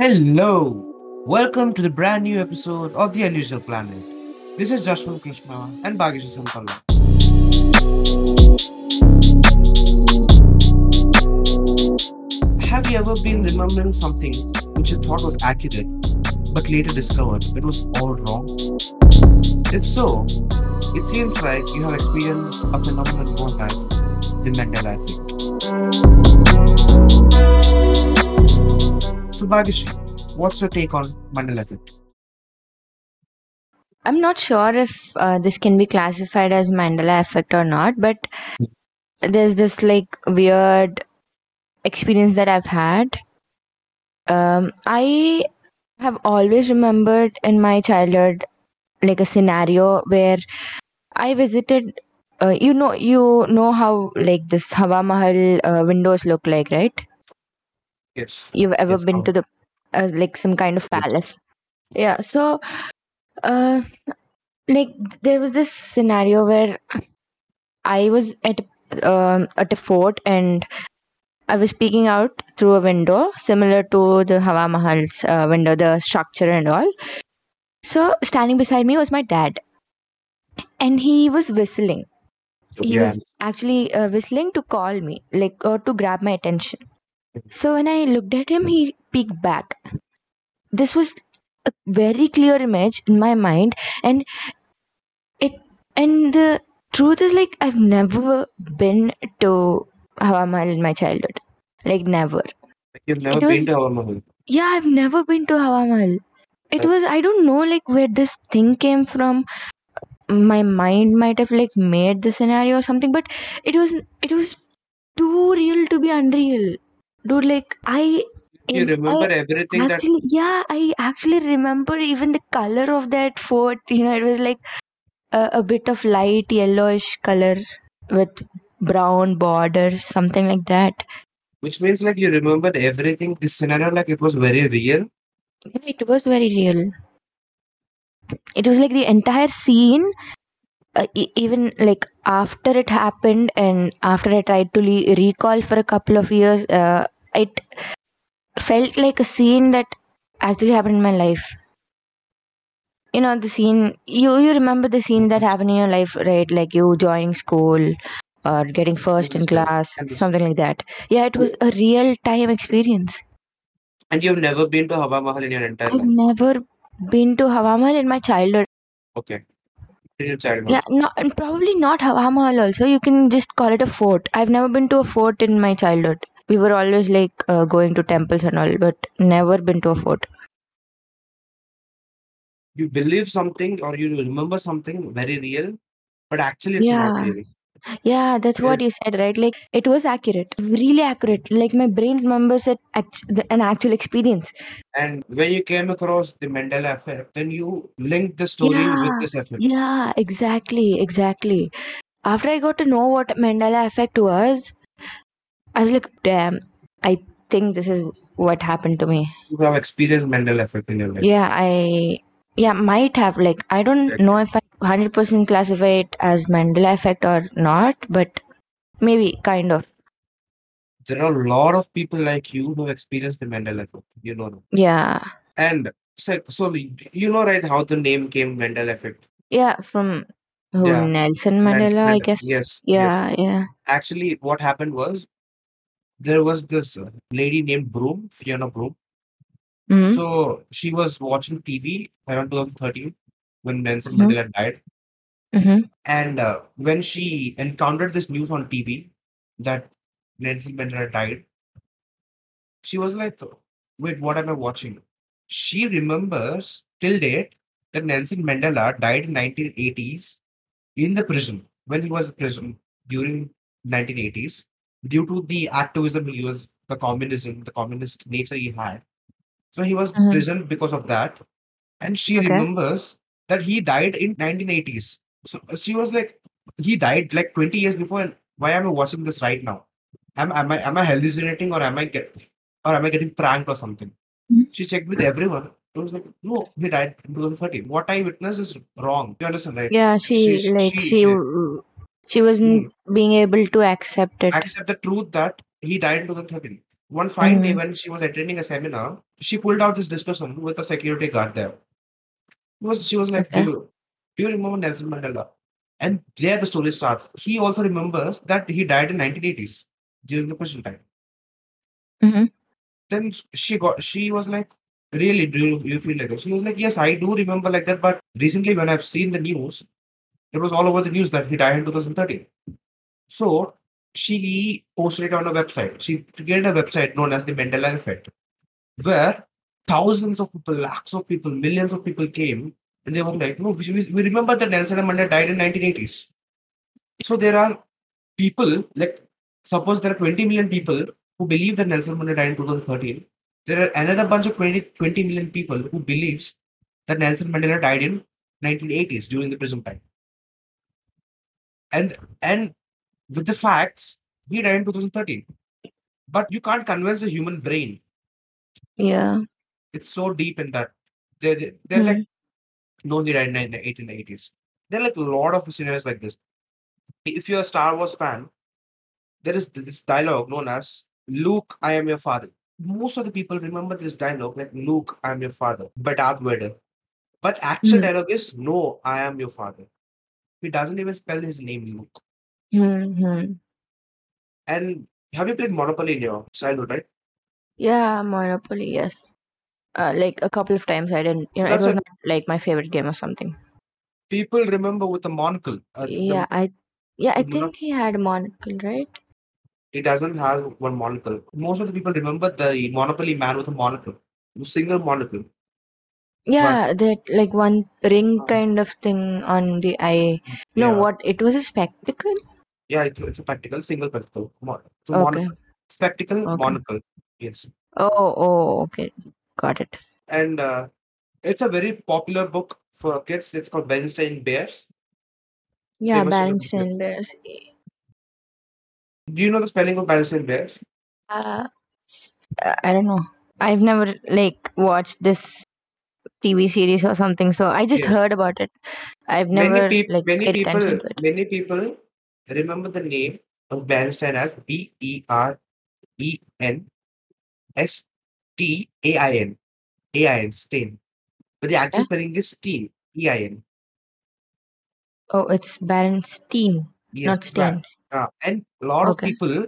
Hello! Welcome to the brand new episode of The Unusual Planet. This is Jashwant Krishna and Bhagesh Sampalla. Have you ever been remembering something which you thought was accurate, but later discovered it was all wrong? If so, it seems like you have experienced a phenomenon known as the Mandela effect. So, what's your take on Mandela effect? I'm not sure if uh, this can be classified as Mandela effect or not, but there's this like weird experience that I've had. Um, I have always remembered in my childhood like a scenario where I visited. Uh, you know, you know how like this Hawa Mahal uh, windows look like, right? Yes. You've ever Yes, been to the uh, like some kind of Yes. palace? Yeah. So, uh, like there was this scenario where I was at um, at a fort and I was peeking out through a window similar to the Hawa Mahal's uh, window, the structure and all. So standing beside me was my dad, and he was whistling. He yeah, was actually uh, whistling to call me, like or to grab my attention. So when I looked at him, he peeked back. This was a very clear image in my mind, and it and the truth is like I've never been to Hawa Mahal in my childhood, like never. you've never It been was to Hawa Mahal. yeah, I've never been to Hawa Mahal. It was I don't know like where this thing came from. My mind might have like made the scenario or something, but it was it was too real to be unreal, dude. Like I You in- remember I everything that actually yeah I actually remember even the color of that fort. You know, it was like a, a bit of light yellowish color with brown border something like that. which means like you remembered everything this scenario like it was very real Yeah, it was very real. It was like the entire scene, uh, e- even like after it happened and after I tried to le- recall for a couple of years, uh, it felt like a scene that actually happened in my life. You know, the scene, you, you remember the scene that happened in your life, right? Like you joining school or getting first in class, something like that. Yeah, it was a real time experience. and you've never been to Hawa Mahal in your entire I've life never been to Hawa Mahal in my childhood. okay in your childhood Yeah, no, and probably not Hawa Mahal also. You can just call it a fort. I've never been to a fort in my childhood. We were always like uh, going to temples and all, but never been to a fort. you believe something or you remember something very real but actually it's not Yeah. real Yeah, that's what you said, right? Like it was accurate, really accurate. Like my brain remembers it, act- the, an actual experience. and when you came across the Mandela effect then you linked the story with Yeah, this effect yeah, exactly, exactly. After I got to know what Mandela effect was, I was like, damn, I think this is what happened to me. you have experienced Mandela effect in your life Yeah, I yeah might have like I don't know if I hundred percent classify it as Mandela effect or not, but maybe kind of. there are a lot of people like you who have experienced the Mandela effect you know. Yeah, and so, so you know right how the name came Mandela effect yeah, from who Yeah, Nelson Mandela, I guess. yes, yes. Yeah, yeah. actually what happened was there was this uh, lady named Broome, Fiona Broome. Hmm So she was watching TV around 2013 when Nelson Mhm. Mandela died. hmm And uh, when she encountered this news on TV that Nelson Mandela died, she was like, wait, what am I watching? She remembers till date that Nelson Mandela died in 1980s in the prison when he was in prison during 1980s due to the activism he was the communism the communist nature he had so he was Mhm. prisoned because of that. And she Okay. remembers that he died in 1980s so she was like he died like 20 years before and why am i watching this right now? Am, am i am i hallucinating or am i get or am i getting pranked or something? Mhm. she checked with everyone. It was like no he died in 2013 what i witnessed is wrong. Do you understand right? Yeah, she, She- like she- she she- she, wasn't being able to accept it. accept the truth that he died in 2013 One fine day Mhm. when she was attending a seminar, she pulled out this discussion with a security guard there. It was she was like, "Do you do you remember Nelson Mandela?" And there the story starts. He also remembers that he died in 1980s during the prison time. Mhm. Then she got she was like, "Really? Do you, you feel like that?" She was like, "Yes, I do remember like that." But recently, when I've seen the news, it was all over the news that he died in 2013. So she posted it on a website. She created a website known as the Mandela Effect, where thousands of people, lakhs of people, millions of people came, and they were like, "No, we, we remember that Nelson Mandela died in 1980s." So there are people like suppose there are 20 million people who believe that Nelson Mandela died in 2013. There are another bunch of 20, 20 million people who believes that Nelson Mandela died in 1980s during the prison time. And and with the facts, he died in 2013. But you can't convince the human brain. Yeah. It's so deep in that. They're, they're, they're like, no, he died in the 1880s. There are like a lot of scenarios like this. If you're a Star Wars fan, there is this dialogue known as Luke, I am your father. Most of the people remember this dialogue like Luke, I am your father, but Darth Vader. But actual Mhm. dialogue is No, I am your father. He doesn't even spell his name Luke. Mhm. And have you played Monopoly in your childhood, right? Yeah, Monopoly, yes. Uh, like a couple of times I didn't, you know, it That's was what not like my favorite game or something. people remember with a monocle. Uh, the- the- Yeah, I yeah, I the think he had a monocle, right? it doesn't have one monocle. Most of the people remember the Monopoly man with a monocle, a single monocle. Yeah, that like one ring Um, kind of thing on the eye. No, Yeah, what? It was a spectacle? Yeah, it's, it's a spectacle, single spectacle. Mo- it's a Okay. monocle. Spectacle, Okay. monocle. Yes. Oh, oh, okay. Got it. And uh, it's a very popular book for kids. It's called Bernstein Bears. Yeah, Famous in the book. Berenstain Bears. Do you know the spelling of Bernstein Bears? Uh, I don't know. I've never like watched this TV series or something, so I just Yes. heard about it. I've Many never people, like many paid people, attention to it. many people remember the name of Bernstein as B E R E N S T A I N. A I N, Stain. But the actual Yeah. spelling is Steen, E I N. Oh, it's Berenstein, Yes, not. Stain. Uh, and a lot of Okay. people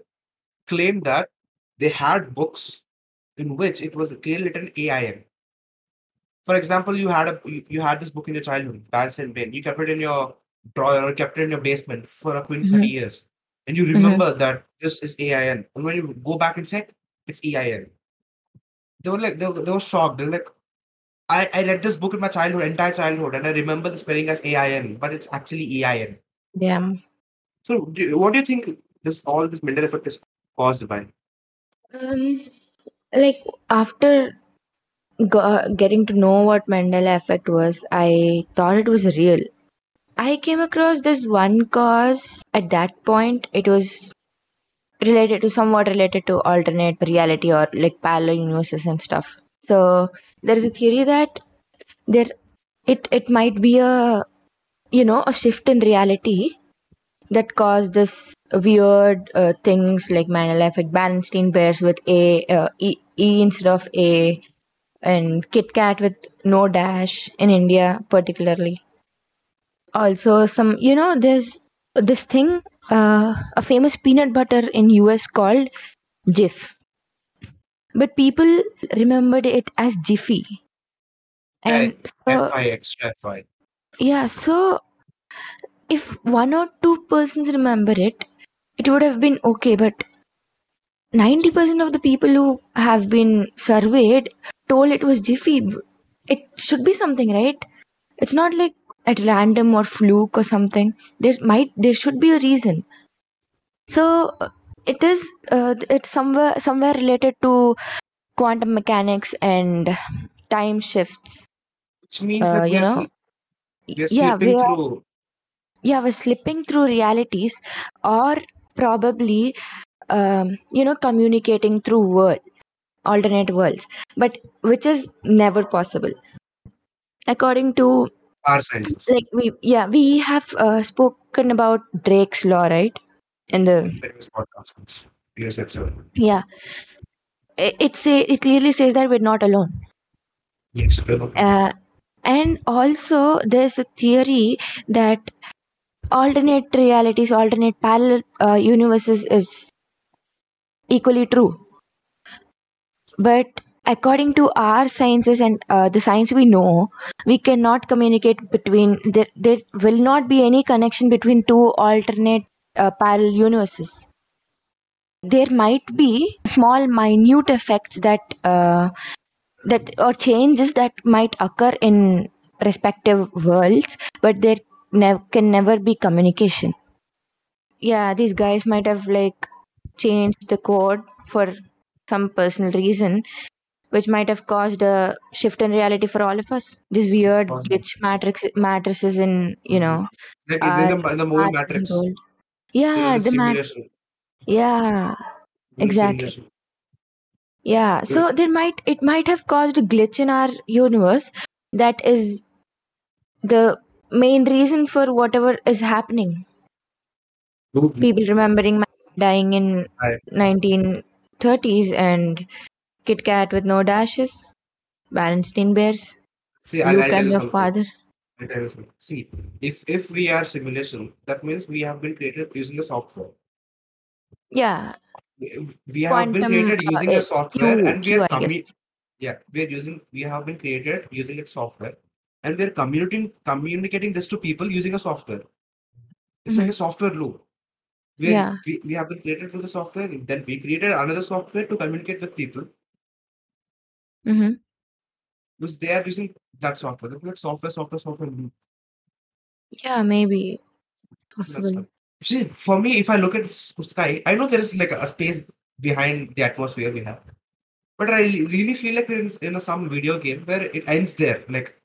claim that they had books in which it was clearly written AIN. For example, you had a you, you had this book in your childhood, Bans and Bane. You kept it in your drawer or kept it in your basement for a 20, 30 Mhm. years. And you remember that this is AIN. And when you go back and check, it's EIN. They were like they were, they were shocked. They're like, I, I read this book in my childhood, entire childhood, and I remember the spelling as AIN, but it's actually EIN. Damn. So do, what do you think this all this Mandela effect is caused by? Um, like after go- getting to know what Mandela effect was, I thought it was real. I came across this one cause at that point. It was related to somewhat related to alternate reality or like parallel universes and stuff. So there is a theory that there it it might be a you know a shift in reality that caused this weird uh, things like Mandela effect, Bernstein bears with a uh, e, e instead of a, and Kit Kat with no dash in India particularly. Also, some you know there's this thing, uh, a famous peanut butter in US called Jif, but people remembered it as Jiffy. And so FI. yeah, so if one or two persons remember it, it would have been okay. But 90% of the people who have been surveyed told it was Jiffy. It should be something, right? It's not like at random or fluke or something. There might, there should be a reason. So it is, uh, it's somewhere, somewhere related to quantum mechanics and time shifts. Which means Uh, that you know, sli- yeah, slipping we are through. yeah we're slipping through realities or probably um, you know communicating through world alternate worlds but which is never possible according to our senses. like we yeah we have uh, spoken about drake's law right in the previous podcast. Yes, episode. yeah i- it say it clearly says that we're not alone Yes. we're not- uh, and also there's a theory that alternate realities alternate parallel uh, universes is equally true but according to our sciences and uh, the science we know we cannot communicate between there, there will not be any connection between two alternate uh, parallel universes. There might be small minute effects that uh, that or changes that might occur in respective worlds but there can never be communication. Yeah these guys might have like changed the code for some personal reason which might have caused a shift in reality for all of us. These weird glitch matrix matrices in you know uh, the, the movie Matrix. yeah the mat yeah exactly. yeah so there might it might have caused a glitch in our universe that is the main reason for whatever is happening. People remembering dying in 1930s and kit kat with no dashes Berenstain bears See, I'll, I'll your father you. See, if if we are simulation, that means we have been created using a software. yeah We have been created uh, using a eh, software, q and we q are commu- yeah, we are using. We have been created using a software, and we are communicating communicating this to people using a software. It's like a software loop. We, Yeah. we we have been created with the software. Then we created another software to communicate with people mm-hmm. because they are using that software. It's like software, software, software loop. yeah maybe possible See, for me, if I look at the sky, I know there is like a space behind the atmosphere we have, but I really feel like we're in, in a, some video game where it ends there. Like,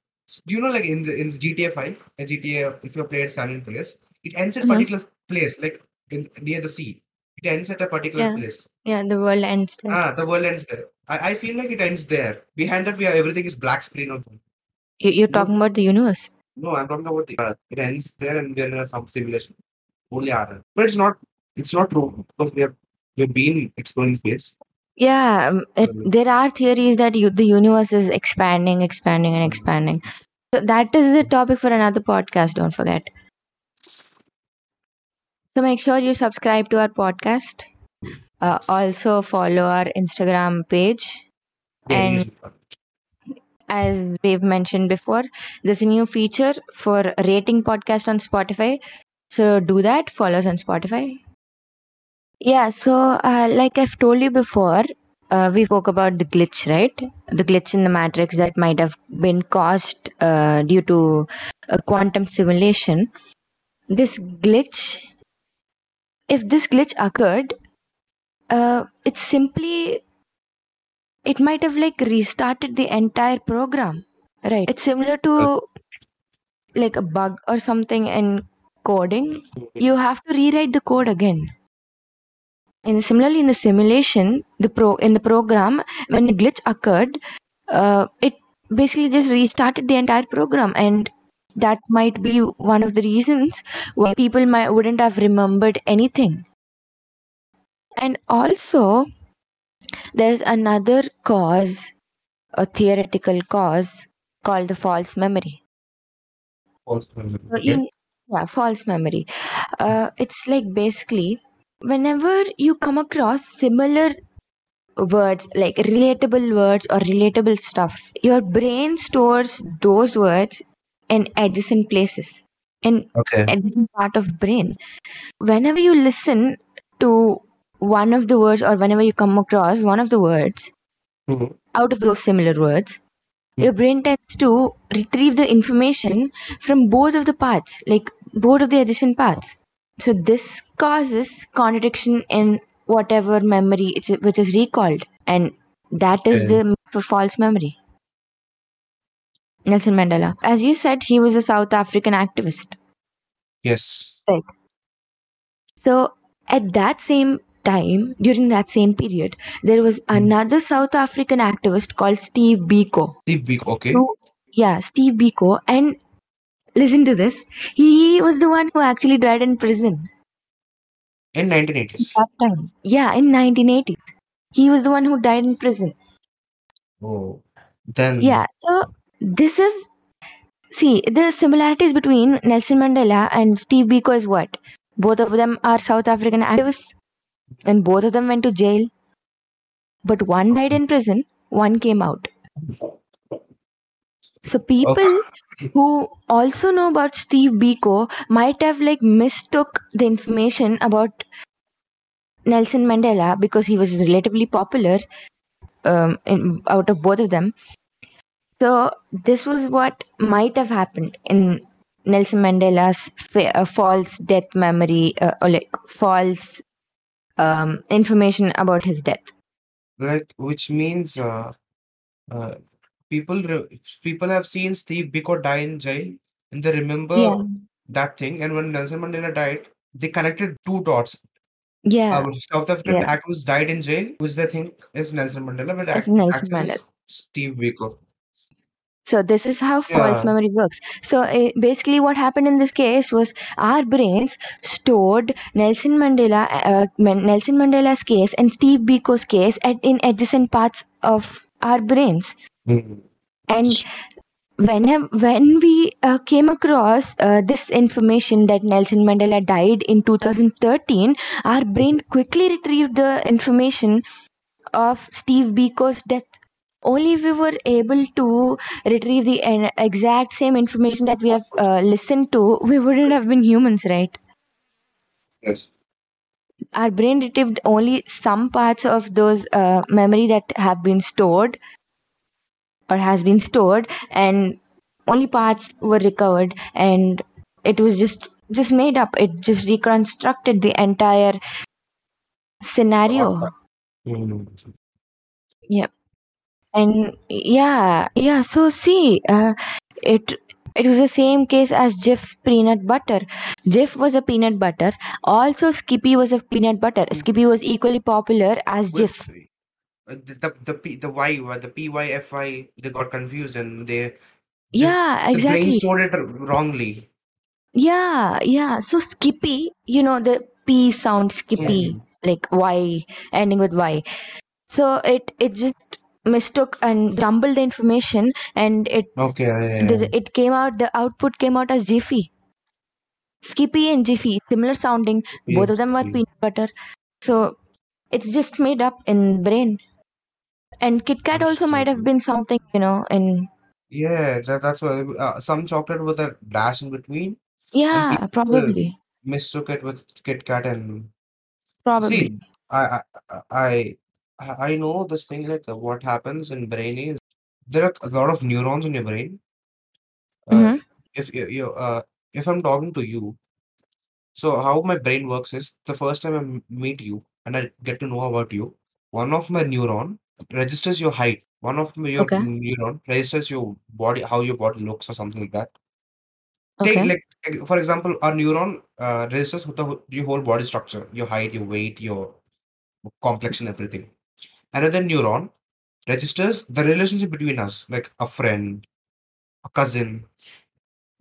do you know, like in the in GTA Five, a GTA, if you played San Andreas, it ends at a Mhm. particular place, like in near the sea. It ends at a particular Yeah. place. yeah the world ends there Ah, the world ends there. I, I feel like it ends there. Behind that, we have everything is black screen or something. you, you're No. talking about the universe No, I'm talking about the Earth. It ends there, and we're in a, some simulation. Only Earth. But it's not. It's not true because we have we've been exploring space. yeah um, it, Mhm. there are theories that you, the universe is expanding expanding and expanding so that is the topic for another podcast don't forget so make sure you subscribe to our podcast. Uh, also follow our instagram page. And as we've mentioned before there's a new feature for rating podcast on spotify. So do that. Follow us on spotify. Yeah so uh, like i've told you before uh, we spoke about the glitch right? The glitch in the matrix that might have been caused uh, due to a quantum simulation. This glitch if this glitch occurred uh, it's simply it might have like restarted the entire program right? It's similar to like a bug or something in coding. You have to rewrite the code again. And similarly in the simulation the pro in the program when a glitch occurred uh, it basically just restarted the entire program and that might be one of the reasons why people might wouldn't have remembered anything and also there's another cause a theoretical cause called the false memory false So memory. in yeah, false memory. Uh, it's like basically whenever you come across similar words, like relatable words or relatable stuff, your brain stores those words in adjacent places, in Okay. adjacent part of brain. Whenever you listen to one of the words or whenever you come across one of the words Mhm. out of those similar words, Hmm. your brain tends to retrieve the information from both of the parts, like both of the adjacent parts. So this causes contradiction in whatever memory it's, which is recalled, and that is Okay. the for false memory. Nelson Mandela, as you said, he was a South African activist. Yes. Right. So at that same time, during that same period, there was Hmm. another South African activist called Steve Biko. Steve Biko. Okay. who yeah steve biko and listen to this he was the one who actually died in prison In 1980s. that time yeah in 1980 he was the one who died in prison Oh, then yeah so this is see the similarities between nelson mandela and steve biko is what? Both of them are south african activists and both of them went to jail. But one died in prison one came out. So people who also know about steve biko might have like mistook the information about nelson mandela because he was relatively popular um, in, out of both of them so this was what might have happened in Nelson Mandela's fa- uh, false death memory uh, or like false um, information about his death. like which means uh, uh, people re- people have seen Steve Biko die in jail and they remember Yeah. that thing. And when Nelson Mandela died, they connected two dots. Yeah, Our South African yeah. activist died in jail, which they think is Nelson Mandela, but It's act- Nelson actually Mandela. Steve Biko. So this is how false Yeah. memory works. So uh, basically, what happened in this case was our brains stored Nelson Mandela, uh, Man- Nelson Mandela's case and Steve Biko's case at in adjacent parts of our brains. Mm. and when when we uh, came across uh, this information that Nelson Mandela died in 2013 our brain quickly retrieved the information of Steve Biko's death only if we were able to retrieve the exact same information that we have uh, listened to we wouldn't have been humans right Yes. our brain retrieved only some parts of those uh, memory that have been stored or has been stored and only parts were recovered and it was just just made up it just reconstructed the entire scenario Mm. And yeah yeah so see uh, it it was the same case as Jif peanut butter. Jif was a peanut butter. Also, Skippy was a peanut butter. Mm. Skippy was equally popular as Jif. With, uh, the the the P, the Y uh, the P Y F I they got confused and they just Yeah, the brain exactly. stored it wrongly. Yeah, yeah. So Skippy, you know, the P sound Skippy, Mm. like Y, ending with Y. So it it just mistook and jumbled the information, and it Okay, yeah, the, yeah. it came out. The output came out as Jiffy. Skippy and Jiffy, similar sounding. Both of them were PhD. peanut butter. So it's just made up in brain. And Kit Kat also might have Understood. been something, you know, in Yeah, that, that's why uh, some chocolate with a dash in between, and yeah, people probably, mistook it with Kit Kat. And probably. see, I I I I I know this thing like uh, what happens in brain is there are a lot of neurons in your brain. Uh, Mm-hmm. if you, you uh if I'm talking to you, so how my brain works is the first time I m- meet you and I get to know about you, one of my neuron registers your height. One of my, your Okay. neuron registers your body, how your body looks, or something like that. Take Okay. like ex- for example, our neuron uh, registers the wh- your whole body structure, your height, your weight, your complexion, everything. Another neuron registers the relationship between us, like a friend, a cousin,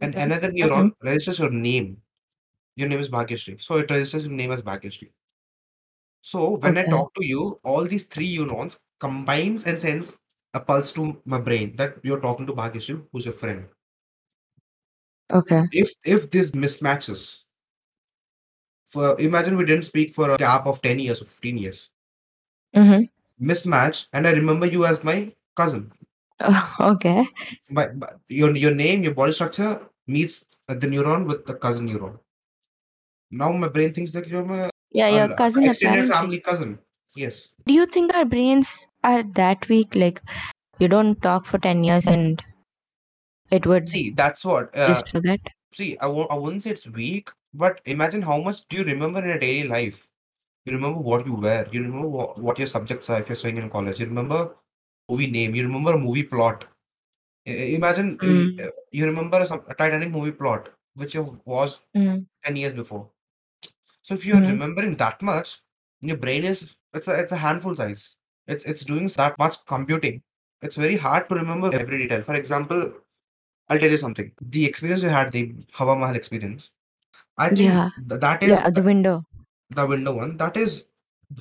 and Mhm. another neuron registers your name. Your name is Bhagyashree, so it registers your name as Bhagyashree. So when I Okay. talk to you, all these three neurons combines and sends a pulse to my brain that you're talking to Bhagyashree, who's your friend. Okay. If if this mismatches, for imagine we didn't speak for a gap of 10 years or 15 years. Mm-hmm. Mismatch, and I remember you as my cousin. okay. But, but your your name, your body structure meets the neuron with the cousin neuron. Now my brain thinks that you're my Yeah, your uh, cousin extended family cousin. Yes. Do you think our brains are that weak? Like, you don't talk for 10 years and it would See, that's what. Uh, just forget? see, I won't. I wouldn't say it's weak, but imagine how much do you remember in a daily life? You remember what you wear. You remember what, what your subjects are if you're studying in college. You remember movie name. You remember movie plot. I- Imagine Mm. uh, you remember some a Titanic movie plot which you've watched Mm. ten years before. So if you're Mhm. remembering that much, your brain is it's a it's a handful size. It's it's doing that much computing. It's very hard to remember every detail. For example, I'll tell you something. The experience you had, the Hawa Mahal experience, I think Yeah. th- that is Yeah, the, window. The window one. That is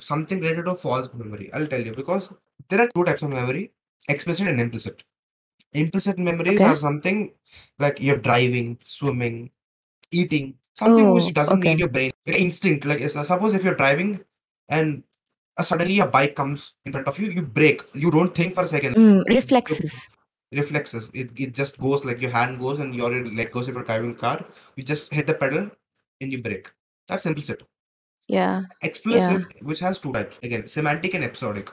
something related to false memory. I'll tell you because there are two types of memory: explicit and implicit. Implicit memories Okay. are something like you're driving, swimming, eating, something Oh, which doesn't okay. need your brain. Like instinct. Like suppose if you're driving and suddenly a bike comes in front of you, you brake. You don't think for a second. Mm, You- reflexes. reflexes. It, it just goes like your hand goes and your leg goes if you're driving a car. You just hit the pedal and you brake. That's implicit. Yeah. Explicit, which has two types. Again, semantic and episodic.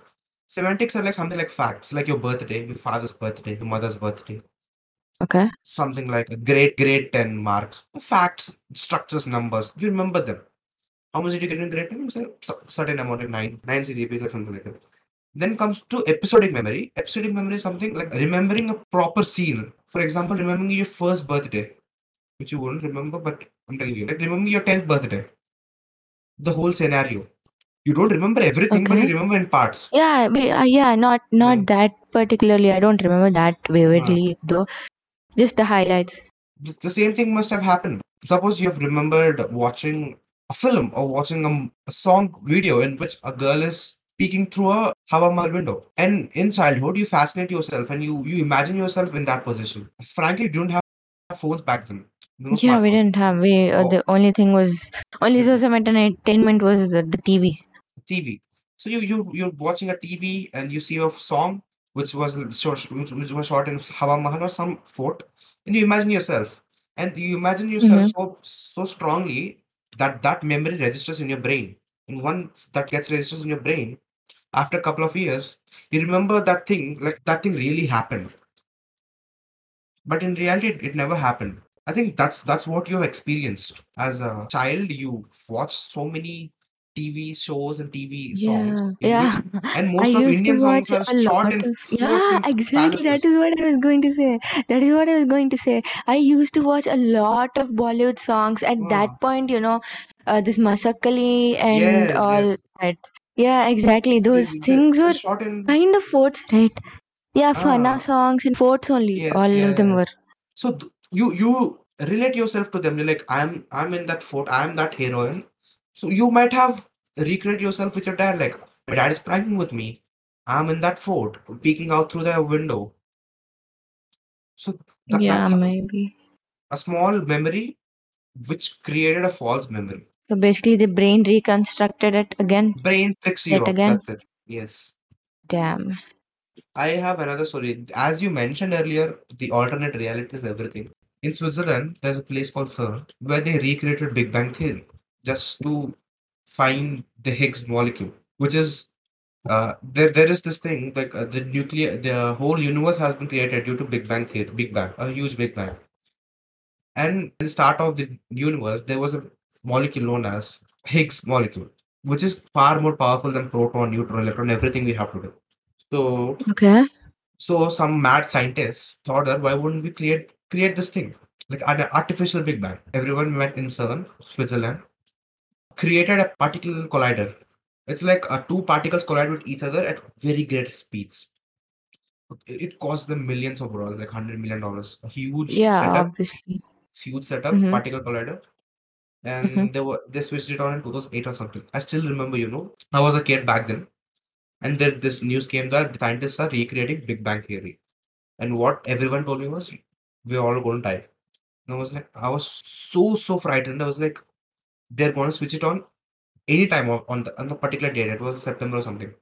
Semantics are like something like facts, like your birthday, your father's birthday, your mother's birthday. Okay. Something like a great, great 10 marks. Facts, structures, numbers. You remember them. How much did you get in grade 10? You say "Cer- certain amount, like 9, 9 CGPs, like something like that. Then comes to episodic memory. Episodic memory is something like remembering a proper scene. For example, remembering your first birthday, which you wouldn't remember, but I'm telling you, like remember your 10th birthday, the whole scenario. You don't remember everything, but you remember in parts. Yeah, uh, yeah, not Yeah. not that particularly. I don't remember that vividly though. Just the highlights. The same thing must have happened. Suppose you have remembered watching a film or watching a song video in which a girl is peeking through a Hawa window. And in childhood, you fascinate yourself and you, you imagine yourself in that position. Frankly, you don't have phones back then. No Yeah, we smartphones. didn't have. We uh, Oh, the only thing was only source of entertainment was the, the TV. TV. So you you you're watching a TV and you see a song which was l- short, which, which was shot in Hawa Mahal or some fort, and you imagine yourself, and you imagine yourself Mm-hmm. so so strongly that that memory registers in your brain, and once that gets registered in your brain, after a couple of years, you remember that thing like that thing really happened, but in reality, it, it never happened. I think that's that's what you have experienced as a child. You watched so many TV shows and TV songs Yeah, in which yeah. and I most of used to Indian songs are a shot lot of. forts Yeah, exactly. That palaces. is what I was going to say. That is what I was going to say. I used to watch a lot of Bollywood songs at Ah, that point. You know, uh, this Masakali and yes, yes. all that. Yeah, exactly. Those they, things they're were shot in kind of forts, right? Yeah, Fanaa ah, songs and forts only. yes, All of them were. So th- you you relate yourself to them. You're like, I'm I'm in that fort. I'm that heroine. So you might have recreate yourself with your dad. Like, my dad is pranking with me. I'm in that fort, peeking out through the window. So that Yeah, that's maybe. a small memory which created a false memory. So basically, the brain reconstructed it again, Brain tricks you again. That's it. Yes. Damn. I have another story. As you mentioned earlier, the alternate reality is everything. In Switzerland, there's a place called CERN where they recreated Big Bang Theory just to find the Higgs molecule, which is uh, there. There is this thing like uh, the nuclear, the whole universe has been created due to Big Bang Theory, Big Bang, a huge Big Bang. And the start of the universe, there was a molecule known as Higgs molecule, which is far more powerful than proton, neutron, electron, everything we have today. So Okay. So some mad scientists thought that why wouldn't we create create this thing like an artificial Big Bang? Everyone went in CERN, Switzerland, created a particle collider. It's like uh, two particles collide with each other at very great speeds. It cost them millions of dollars, like hundred million dollars. A huge Yeah, setup, obviously. huge setup, Mm-hmm. particle collider, Mm-hmm. and they were they switched it on in 2008 or something. I still remember, you know, I was a kid back then, and then this news came that scientists are recreating Big Bang theory. And what everyone told me was, we're all going to die. And I was like, I was so, so frightened. I was like, they're going to switch it on anytime on on the, on the particular date. It was September or something.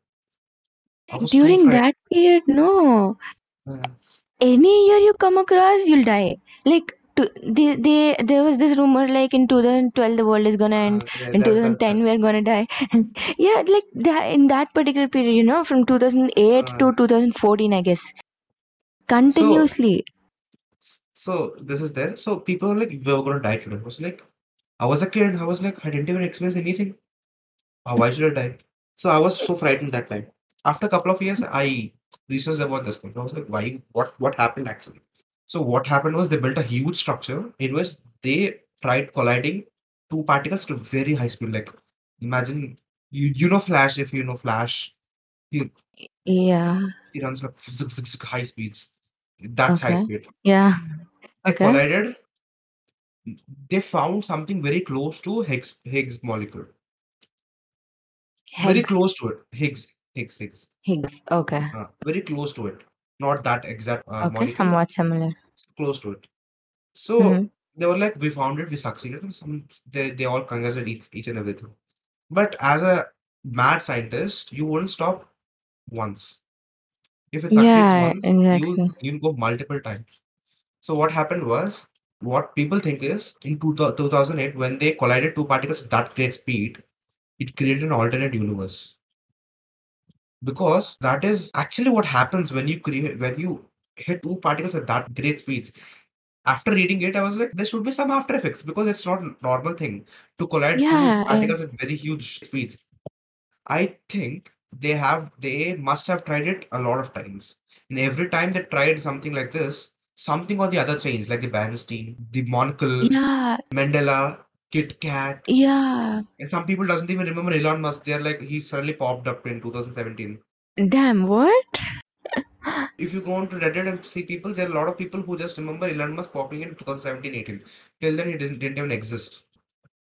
Was so During that period, no. Uh, Any year you come across, you'll die. Like to, they, they, there was this rumor like in 2012 the world is gonna end. uh, yeah, In that, that, 2010 we're gonna die. yeah, like that in that particular period, you know, from 2008 uh, to 2014, I guess, continuously. so this is there. So people were like, we're going to die today. I was like, I was a kid. I was like, I didn't even experience anything. Uh, why should I die? So I was so frightened that time. After a couple of years, I researched about this thing. I was like, why? What? What happened actually? So what happened was they built a huge structure in which they tried colliding two particles to very high speed. Like imagine you you know Flash if you know Flash, he, Yeah. he runs like zig, high speeds. That's high speed. Yeah. They Okay. collided. They found something very close to Higgs Higgs molecule. very close to it. Higgs, Higgs, Higgs. Higgs. Okay. Uh, very close to it. Not that exact uh, Okay. molecule, Somewhat similar. close to it. So Mhm. they were like, we found it, we succeeded. and Some they, they all congratulated each, each and everything. But as a mad scientist, you wouldn't stop once. If it succeeds Yeah, once, you'll you'll go multiple times. So what happened was, what people think is in two, 2008 when they collided two particles at that great speed, it created an alternate universe. Because that is actually what happens when you create when you hit two particles at that great speeds. After reading it, I was like, there should be some after effects because it's not a normal thing to collide two Yeah. and- particles at very huge speeds. I think they have they must have tried it a lot of times. And every time they tried something like this, something or the other changed, like the Bernstein, the monocle, Yeah. Mandela, Kit Kat. Yeah. And some people doesn't even remember Elon Musk. They're like he suddenly popped up in 2017. Damn. What? If you go on to Reddit and see people, there are a lot of people who just remember Elon Musk popping in 2017-18. Till then, he didn't, didn't even exist.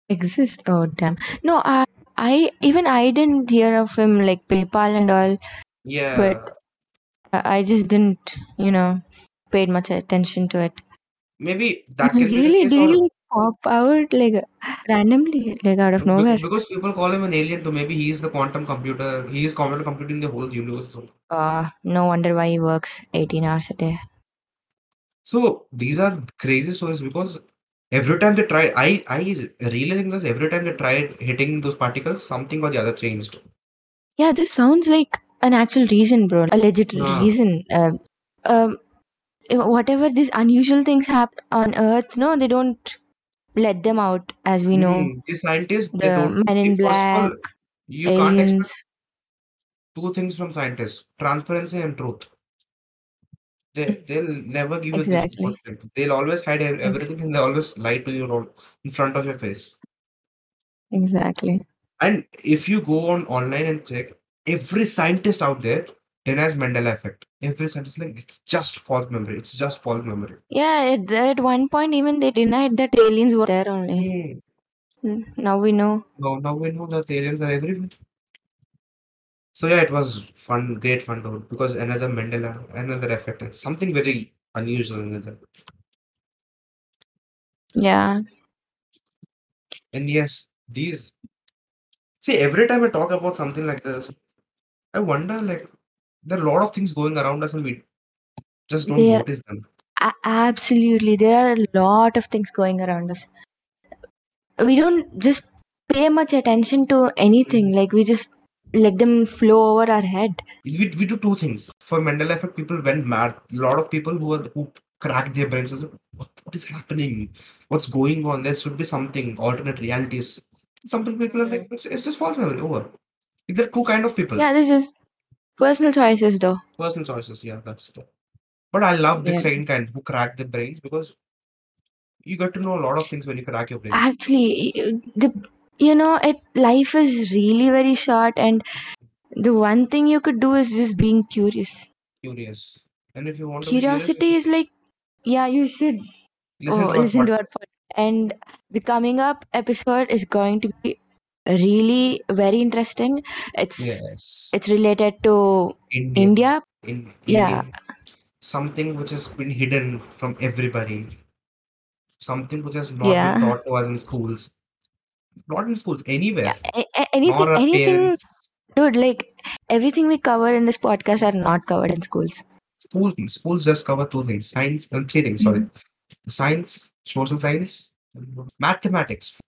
Exist? Oh damn. No. I. I even I didn't hear of him like PayPal and all. Yeah, But I just didn't, you know, paid much attention to it. maybe that can be the really, case. did he Or like pop out like randomly, like out of nowhere? because people call him an alien too. Maybe he is the quantum computer. He is quantum computing the whole universe. So, Uh, no wonder why he works 18 hours a day. so these are crazy stories because every time they try, I I really think this. Every time they tried hitting those particles, something or the other changed. Yeah, this sounds like an actual reason, bro. A legit Yeah. reason. Uh, um, whatever these unusual things happen on Earth, no, they don't let them out, as we know. Mm, the scientists they The don't. Men in Black, you can't expect two things from scientists: transparency and truth. They they'll never give you this content. They'll always hide everything and they always lie to you all in front of your face. Exactly. And if you go on online and check, every scientist out there denies Mandela effect. Every scientist like it's just false memory. It's just false memory. Yeah, at, at one point, even they denied that aliens were there only. Mm, Now we know. Now now we know that aliens are everywhere. So yeah, it was fun, great fun to because another Mandela, another effect, something very unusual. Another. Yeah. And yes, these see every time I talk about something like this, I wonder like there are a lot of things going around us and we just don't There, notice them. a- absolutely, there are a lot of things going around us. We don't just pay much attention to anything. Mm. Like we just let them flow over our head. We, we do two things. For Mandela effect, people went mad. A lot of people who are who cracked their brains. said, What, what is happening? What's going on? There should be something alternate realities. Some people are like mm. it's, it's just false memory. Over. There are two kind of people. Yeah, this is personal choices, though. Personal choices. Yeah, that's true. But I love the Yeah. second kind who crack the brains because you get to know a lot of things when you crack your brain. Actually, the you know, it life is really very short, and the one thing you could do is just being curious. Curious. And if you want to be curious, Curiosity is like, yeah, you should listen oh, to our listen to our podcast. podcast. And the coming up episode is going to be really very interesting. It's Yes. it's related to Indian. India. In Yeah. Something which has been hidden from everybody. Something which has not been taught to us in schools. Not in schools, anywhere. Yeah. a- a- anything, anything, parents. dude. Like everything we cover in this podcast are not covered in schools. School, schools just cover two things. Science and three things, sorry. Mm-hmm. Science, social science, mathematics.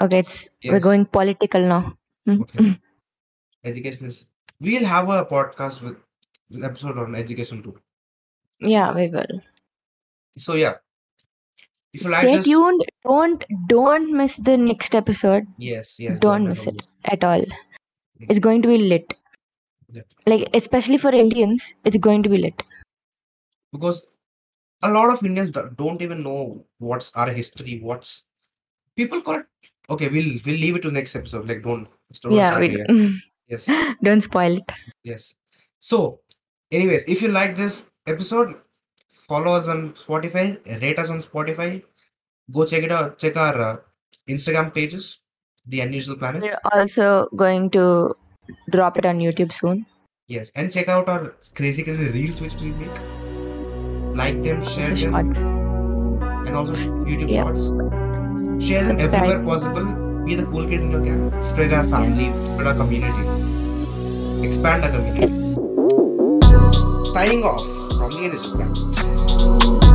Okay, it's we're Yes. going political now. Hmm. Okay. Education is we'll have a podcast with episode on education too. Yeah, we will. So yeah. If you like Stay this, tuned. Don't don't miss the next episode. yes, yes, Don't miss it at all. It's going to be lit. Yeah. Like especially for Indians, it's going to be lit. because a lot of Indians do- don't even know what's our history, what's people call it. Okay, we'll we'll leave it to next episode. Like don't don't yeah, start we here. Yes, don't spoil it. yes. So, anyways, if you like this episode, follow us on Spotify, rate us on Spotify. Go check it out. Check our uh, Instagram pages. The Unusual Planet. We're also going to drop it on YouTube soon. Yes, and check out our crazy crazy reels which we make. Like them, share Also them, and also YouTube Yeah. shorts. Share Subscribe. everywhere possible. Be the cool kid in your gang. Spread our family, spread our community. Expand our community. Signing off from the Planet.